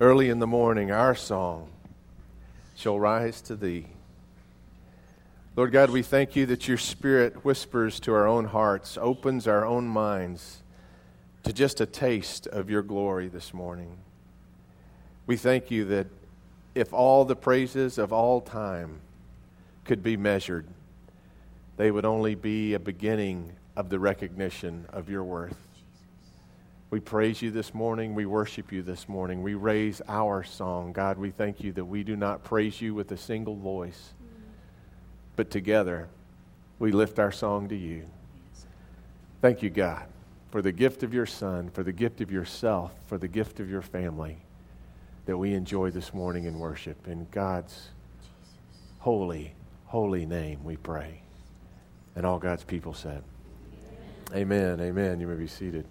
Early in the morning, our song shall rise to thee. Lord God, we thank you that your Spirit whispers to our own hearts, opens our own minds to just a taste of your glory this morning. We thank you that if all the praises of all time could be measured, they would only be a beginning of the recognition of your worth. We praise you this morning. We worship you this morning. We raise our song. God, we thank you that we do not praise you with a single voice, but together we lift our song to you. Thank you, God, for the gift of your Son, for the gift of yourself, for the gift of your family that we enjoy this morning in worship. In God's holy, holy name we pray. And all God's people said, Amen. Amen. Amen. You may be seated.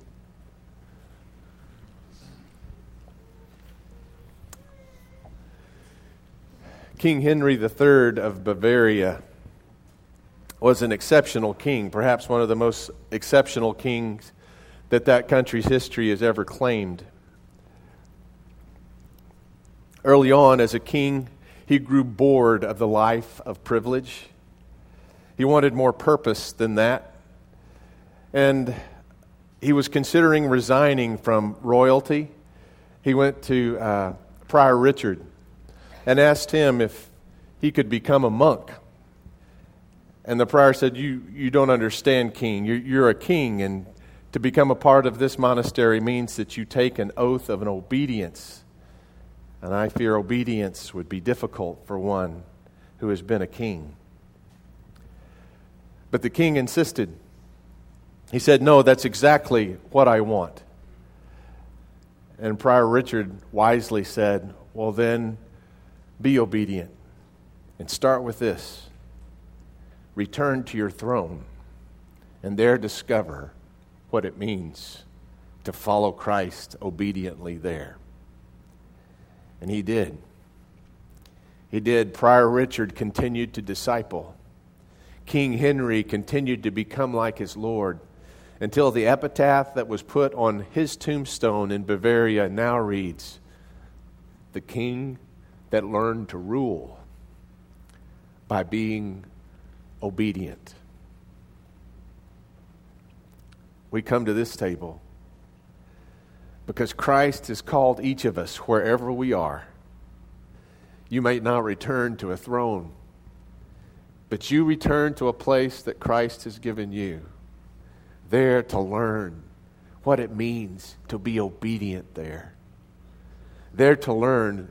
King Henry III of Bavaria was an exceptional king, perhaps one of the most exceptional kings that that country's history has ever claimed. Early on, as a king, he grew bored of the life of privilege. He wanted more purpose than that. And he was considering resigning from royalty. He went to uh, Prior Richard and asked him if he could become a monk. And the prior said, You, you don't understand, king. You're, you're a king, and to become a part of this monastery means that you take an oath of an obedience. And I fear obedience would be difficult for one who has been a king. But the king insisted. He said, No, that's exactly what I want. And Prior Richard wisely said, Well, then be obedient. And start with this return to your throne and there discover what it means to follow Christ obediently there. And he did. He did. Prior Richard continued to disciple. King Henry continued to become like his Lord until the epitaph that was put on his tombstone in Bavaria now reads The King that learn to rule by being obedient. We come to this table because Christ has called each of us wherever we are. You may not return to a throne, but you return to a place that Christ has given you, there to learn what it means to be obedient there, there to learn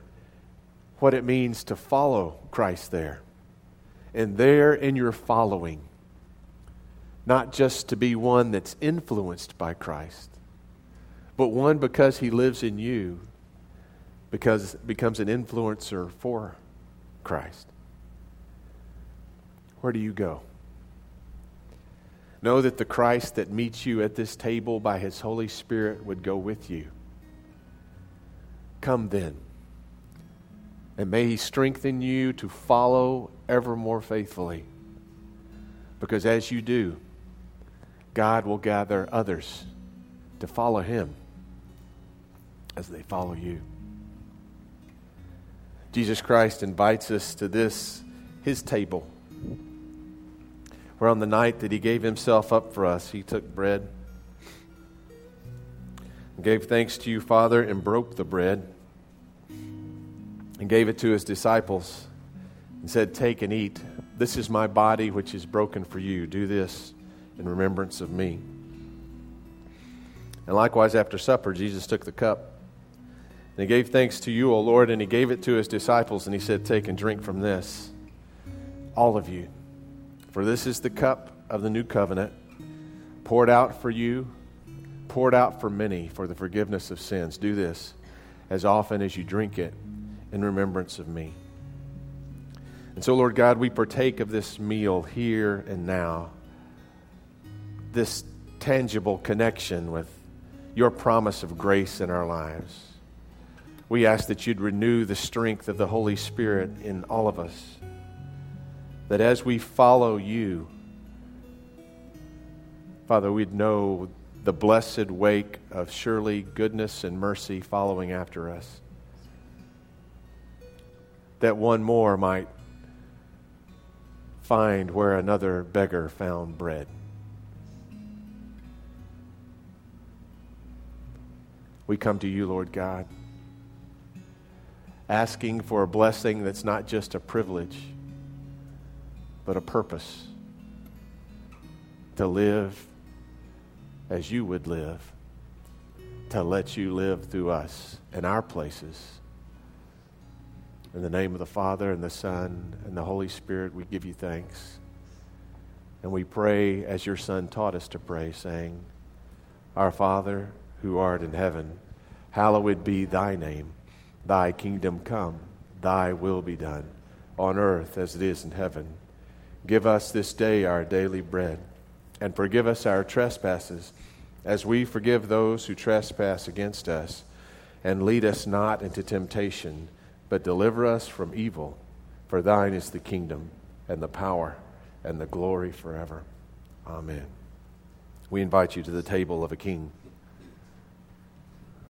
what it means to follow Christ there. And there in your following, not just to be one that's influenced by Christ, but one because he lives in you, because becomes an influencer for Christ. Where do you go? Know that the Christ that meets you at this table by his Holy Spirit would go with you. Come then. And may He strengthen you to follow ever more faithfully. Because as you do, God will gather others to follow Him as they follow you. Jesus Christ invites us to this, His table, where on the night that He gave Himself up for us, He took bread, gave thanks to you, Father, and broke the bread and gave it to his disciples and said, Take and eat. This is my body, which is broken for you. Do this in remembrance of me. And likewise, after supper, Jesus took the cup. And he gave thanks to you, O Lord, and he gave it to his disciples, and he said, Take and drink from this, all of you. For this is the cup of the new covenant, poured out for you, poured out for many for the forgiveness of sins. Do this as often as you drink it in remembrance of me. And so, Lord God, we partake of this meal here and now, this tangible connection with your promise of grace in our lives. We ask that you'd renew the strength of the Holy Spirit in all of us, that as we follow you, Father, we'd know the blessed wake of surely goodness and mercy following after us that one more might find where another beggar found bread. We come to you, Lord God, asking for a blessing that's not just a privilege, but a purpose to live as you would live, to let you live through us in our places. In the name of the Father, and the Son, and the Holy Spirit, we give you thanks. And we pray as your Son taught us to pray, saying, Our Father, who art in heaven, hallowed be thy name. Thy kingdom come, thy will be done, on earth as it is in heaven. Give us this day our daily bread, and forgive us our trespasses, as we forgive those who trespass against us. And lead us not into temptation, but deliver us from evil. For thine is the kingdom, and the power, and the glory forever. Amen. We invite you to the table of a king.